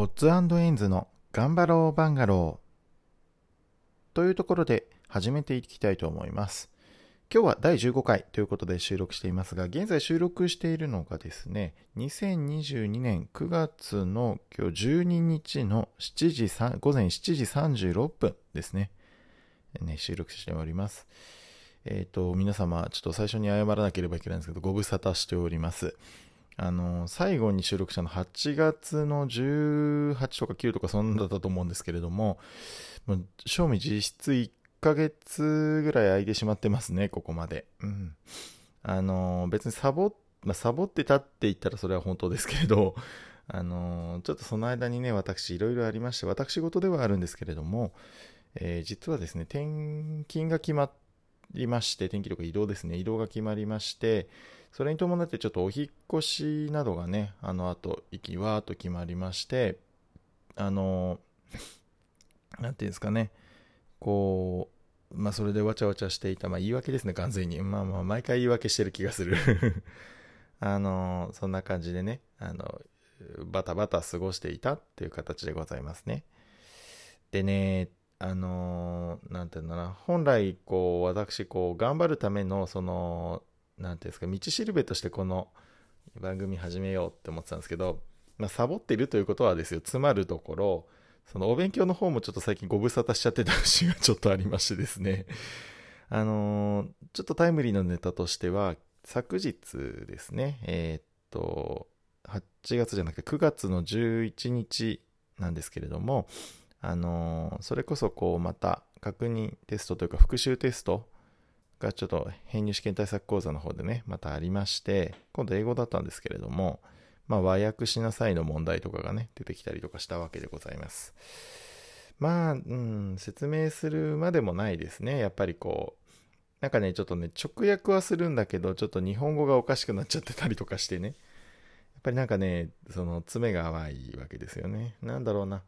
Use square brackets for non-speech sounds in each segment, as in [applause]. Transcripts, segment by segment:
オッズエンズの頑張ろうバンガローというところで始めていきたいと思います。今日は第15回ということで収録していますが、現在収録しているのがですね、2022年9月の今日12日の7時3午前7時36分ですね。ね収録しております。えっ、ー、と、皆様、ちょっと最初に謝らなければいけないんですけど、ご無沙汰しております。あの、最後に収録したの8月の18とか9とかそんなだったと思うんですけれども、もう、賞味実質1ヶ月ぐらい空いてしまってますね、ここまで。うん。あの、別にサボ、まあ、サボってたって言ったらそれは本当ですけれど、あの、ちょっとその間にね、私いろいろありまして、私事ではあるんですけれども、えー、実はですね、転勤が決まっりまして、転勤とか移動ですね、移動が決まりまして、それに伴ってちょっとお引越しなどがね、あの後、息わーっと決まりまして、あの、[laughs] なんていうんですかね、こう、まあそれでわちゃわちゃしていた、まあ言い訳ですね、完全に。まあまあ毎回言い訳してる気がする [laughs] あの、そんな感じでね、あの、バタバタ過ごしていたっていう形でございますね。でね、あのなんていうんだな、本来、こう、私、こう、頑張るための、その、なんていうんですか、道しるべとしてこの番組始めようって思ってたんですけど、まあ、サボってるということはですよ、つまるところ、そのお勉強の方もちょっと最近ご無沙汰しちゃってた節がちょっとありましてですね、[laughs] あのー、ちょっとタイムリーなネタとしては、昨日ですね、えー、っと、8月じゃなくて9月の11日なんですけれども、あの、それこそこうまた確認テストというか復習テストがちょっと編入試験対策講座の方でね、またありまして、今度英語だったんですけれども、まあ和訳しなさいの問題とかがね、出てきたりとかしたわけでございます。まあ、うん、説明するまでもないですね。やっぱりこう、なんかね、ちょっとね、直訳はするんだけど、ちょっと日本語がおかしくなっちゃってたりとかしてね。やっぱりなんかね、その爪が淡いわけですよね。なんだろうな。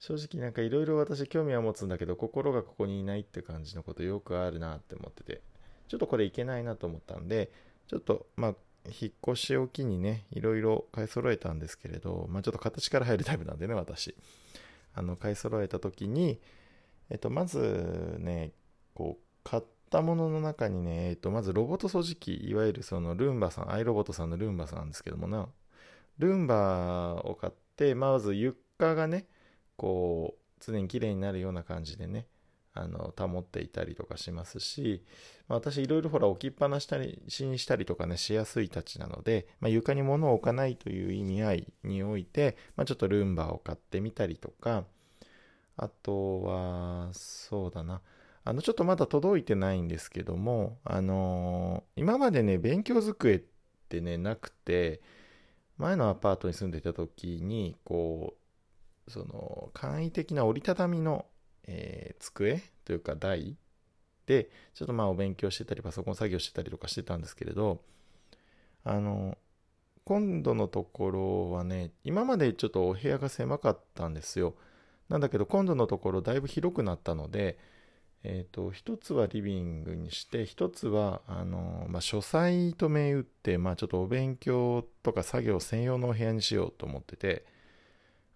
正直なんかいろいろ私興味は持つんだけど心がここにいないって感じのことよくあるなって思ってて。ちょっとこれいけないなと思ったんでちょっとまあ引っ越しを機にねいろいろ買い揃えたんですけれどまあちょっと形から入るタイプなんでね私。あの買い揃えた時にえっとまずねこう買ったものの中にねえっとまずロボット掃除機いわゆるそのルンバさんアイロボットさんのルンバさんなんですけどもな。ルンバを買ってまず床がねこう常に綺麗になるような感じでねあの保っていたりとかしますし、まあ、私いろいろほら置きっぱなしたりしにしたりとかねしやすいたちなので、まあ、床に物を置かないという意味合いにおいて、まあ、ちょっとルンバを買ってみたりとかあとはそうだな。あのちょっとまだ届いてないんですけどもあのー、今までね勉強机ってねなくて前のアパートに住んでた時にこうその簡易的な折りたたみの、えー、机というか台でちょっとまあお勉強してたりパソコン作業してたりとかしてたんですけれどあの今度のところはね今までちょっとお部屋が狭かったんですよ。なんだけど今度のところだいぶ広くなったのでえっ、と一つはリビングにして一つはあの、まあ、書斎と銘打って、まあ、ちょっとお勉強とか作業専用のお部屋にしようと思ってて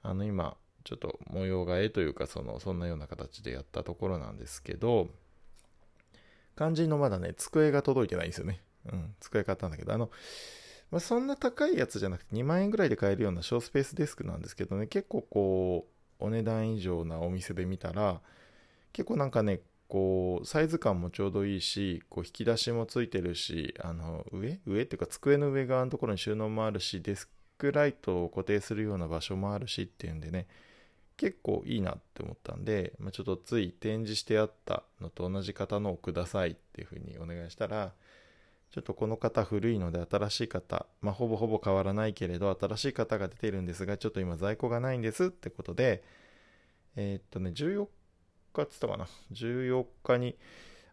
あの今ちょっと模様替えというかそのそんなような形でやったところなんですけど肝心のまだね机が届いてないんですよね。うん机買ったんだけどあの、まあ、そんな高いやつじゃなくて2万円ぐらいで買えるような小スペースデスクなんですけどね結構こうお値段以上なお店で見たら結構なんかねこうサイズ感もちょうどいいしこう引き出しもついてるしあの上？上？っていうか机の上側のところに収納もあるしデスクライトを固定するような場所もあるしっていうんでね結構いいなって思ったんで、まあ、ちょっとつい展示してあったのと同じ型のをくださいっていうふうにお願いしたら、ちょっとこの型古いので新しい型、まあ、ほぼほぼ変わらないけれど、新しい型が出てるんですが、ちょっと今在庫がないんですってことで、えー、っとね、14日っつったかな？14日に、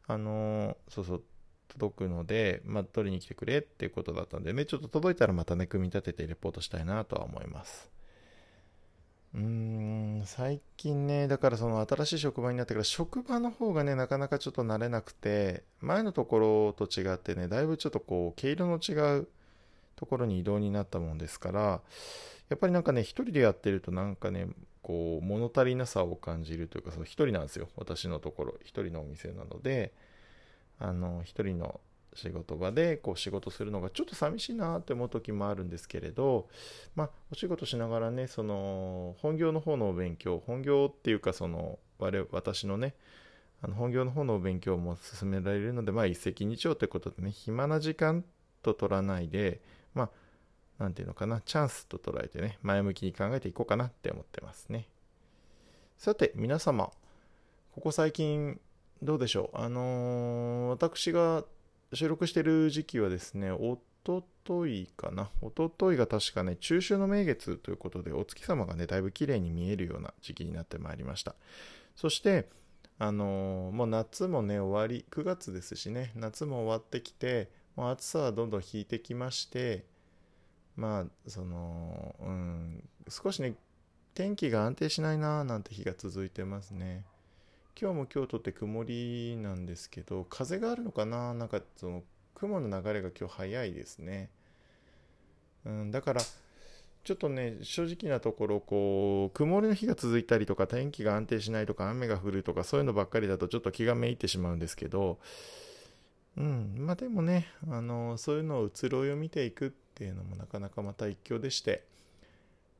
あのー、そうそう、届くので、まあ、取りに来てくれっていうことだったんでね、ちょっと届いたらまたね、組み立ててレポートしたいなとは思います。うん、最近ね、だからその新しい職場になってから職場の方がね、なかなかちょっと慣れなくて、前のところと違ってね、だいぶちょっとこう、毛色の違うところに移動になったもんですから、やっぱりなんかね、一人でやってるとなんかね、こう、物足りなさを感じるというか、その一人なんですよ。私のところ。一人のお店なので、あの、一人の仕事場でこう仕事するのがちょっと寂しいなって思う時もあるんですけれど、まあ、お仕事しながらね、その、本業の方のお勉強、本業っていうか、その、我私のね、あの本業の方のお勉強も進められるので、まあ、一石二鳥ということでね、暇な時間と取らないで、まあ、なんていうのかな、チャンスと捉えてね、前向きに考えていこうかなって思ってますね。さて、皆様、ここ最近、どうでしょう？あのー、私が収録してる時期はですね、おとといかな。おとといが確かね、中秋の名月ということで、お月様がね、だいぶ綺麗に見えるような時期になってまいりました。そして、あのー、もう夏もね、終わり、9月ですしね、夏も終わってきて、もう暑さはどんどん引いてきまして、まあそのうん少しね天気が安定しないなーなんて日が続いてますね今日も京都って曇りなんですけど風があるのかな？なんかその雲の流れが今日早いですね。うんだからちょっとね正直なところこう曇りの日が続いたりとか天気が安定しないとか雨が降るとかそういうのばっかりだとちょっと気がめいってしまうんですけどうん、まあでもね、あのそういうのを移ろいを見ていくっていうのもなかなかまた一興でして、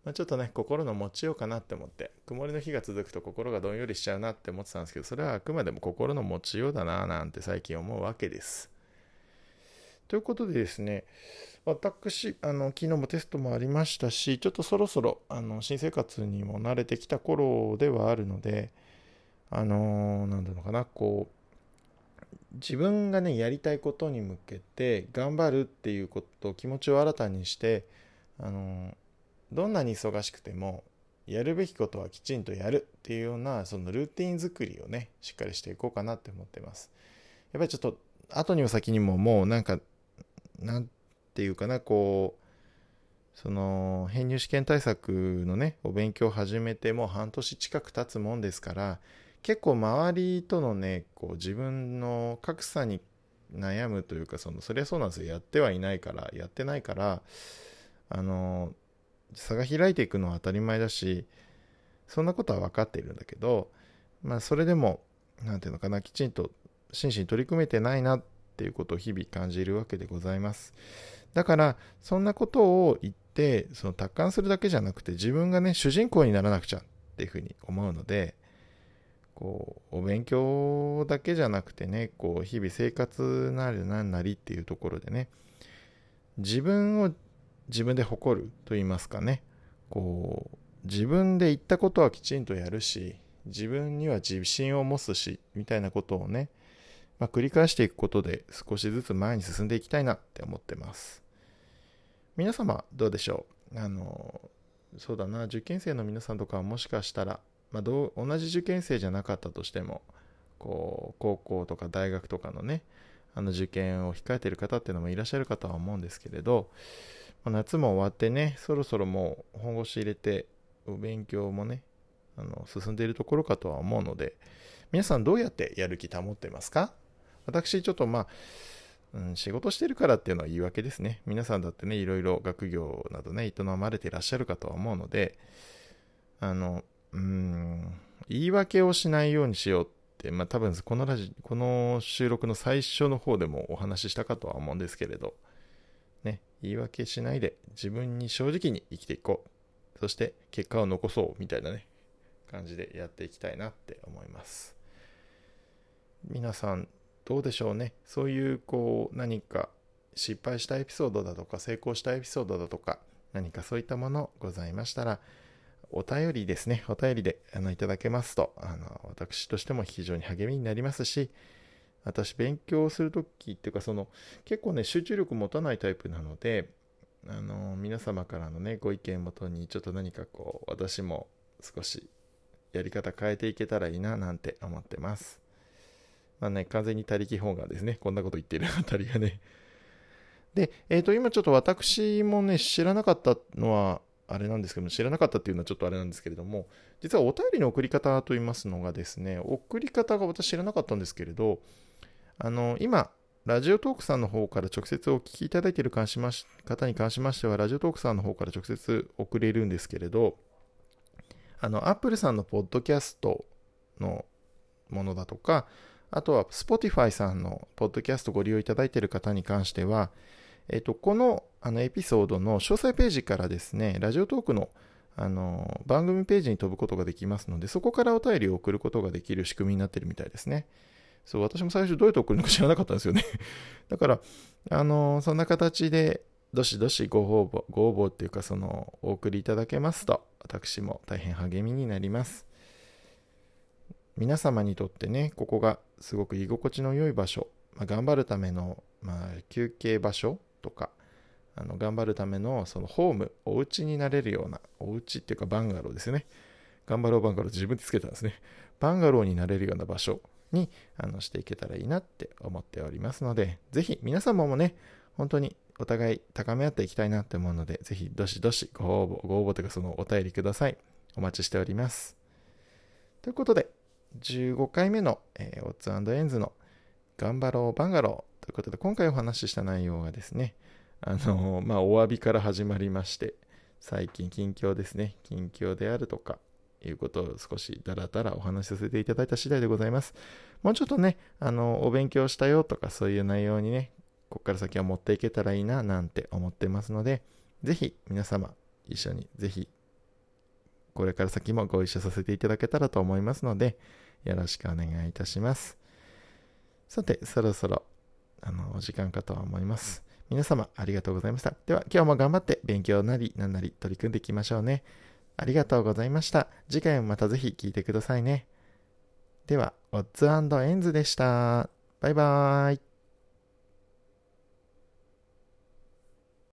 まあ、ちょっとね、心の持ちようかなって思って、曇りの日が続くと心がどんよりしちゃうなって思ってたんですけど、それはあくまでも心の持ちようだななんて最近思うわけです。ということでですね、私、あの昨日もテストもありましたし、ちょっとそろそろあの新生活にも慣れてきた頃ではあるので、あのー、なんだろうかな、こう、自分がねやりたいことに向けて頑張るっていうこと気持ちを新たにしてあのどんなに忙しくてもやるべきことはきちんとやるっていうようなそのルーティン作りをねしっかりしていこうかなって思ってます。やっぱりちょっと後にも先にももうなんかなんていうかなこうその編入試験対策のねお勉強を始めてもう半年近く経つもんですから結構周りとのねこう自分の格差に悩むというかそのそりゃそうなんですよ。やってはいないからやってないからあの差が開いていくのは当たり前だしそんなことは分かっているんだけどまあそれでも何ていうのかなきちんと真摯に取り組めてないなっていうことを日々感じるわけでございます。だからそんなことを言ってその達観するだけじゃなくて自分がね主人公にならなくちゃっていうふうに思うのでこうお勉強だけじゃなくてねこう日々生活なりなんなりっていうところでね自分を自分で誇ると言いますかね。こう自分で言ったことはきちんとやるし自分には自信を持つしみたいなことをね、まあ、繰り返していくことで少しずつ前に進んでいきたいなって思ってます。皆様どうでしょう？あのそうだな受験生の皆さんとかはもしかしたらまあ、同じ受験生じゃなかったとしてもこう高校とか大学とかのねあの受験を控えている方っていうのもいらっしゃるかとは思うんですけれど、夏も終わってねそろそろもう本腰入れてお勉強もねあの進んでいるところかとは思うので皆さんどうやってやる気保ってますか？私ちょっとまあうん、仕事してるからっていうのは言い訳ですね。皆さんだってね、いろいろ学業などね、営まれていらっしゃるかとは思うので、あの、うん、言い訳をしないようにしようって、まあ多分このラジ、この収録の最初の方でもお話ししたかとは思うんですけれど、ね、言い訳しないで自分に正直に生きていこう。そして結果を残そうみたいなね、感じでやっていきたいなって思います。皆さんどうでしょうね？そういうこう何か失敗したエピソードだとか成功したエピソードだとか何かそういったものございましたら、お便りですね、お便りであのいただけますと、あの私としても非常に励みになりますし、私、勉強するときっていうか、その結構ね、集中力持たないタイプなので、あの皆様からのね、ご意見をもとに、ちょっと何かこう、私も少しやり方変えていけたらいいななんて思ってます。まあね、完全に他力本願ですね。こんなこと言ってる [laughs] あたりがね。で、えっ、ー、と、今ちょっと私もね、知らなかったのは、あれなんですけども、知らなかったっていうのはちょっとあれなんですけれども、実はお便りの送り方といいますのがですね、送り方が私知らなかったんですけれど、あの、今、ラジオトークさんの方から直接お聞きいただいている方に関しましては、ラジオトークさんの方から直接送れるんですけれど、あの、アップルさんのポッドキャストのものだとか、あとは Spotify さんのポッドキャストご利用いただいている方に関しては、えっと、このあのエピソードの詳細ページからですね、ラジオトークのあの番組ページに飛ぶことができますので、そこからお便りを送ることができる仕組みになっているみたいですね。そう、私も最初どうやって送るのか知らなかったんですよね [laughs] だから、あの、そんな形で、どしどしご応募、ご応募っていうか、その、お送りいただけますと、私も大変励みになります。皆様にとってね、ここがすごく居心地の良い場所、まあ、頑張るための、まあ、休憩場所とか、あの頑張るためのそのホーム、お家になれるような、お家っていうかバンガローですよね。頑張ろうバンガロー自分でつけたんですね。バンガローになれるような場所にあのしていけたらいいなって思っておりますので、ぜひ皆様もね、本当にお互い高め合っていきたいなって思うので、ぜひどしどしご応募、ご応募というかそのお便りください。お待ちしております。ということで、15回目の、えー、オッツエンズの頑張ろうバンガローということで、今回お話しした内容がですね、あのー、まあ、お詫びから始まりまして、最近近況ですね、近況であるとか、いうことを少しだらだらお話しさせていただいた次第でございます。もうちょっとね、あの、お勉強したよとかそういう内容にね、ここから先は持っていけたらいいななんて思ってますので、ぜひ皆様一緒にぜひこれから先もご一緒させていただけたらと思いますので、よろしくお願いいたします。さて、そろそろ、あの、お時間かとは思います。皆様、ありがとうございました。では、今日も頑張って勉強なり、なんなり取り組んでいきましょうね。ありがとうございました。次回もまたぜひ聴いてくださいね。では、オッズエンズでした。バイバーイ。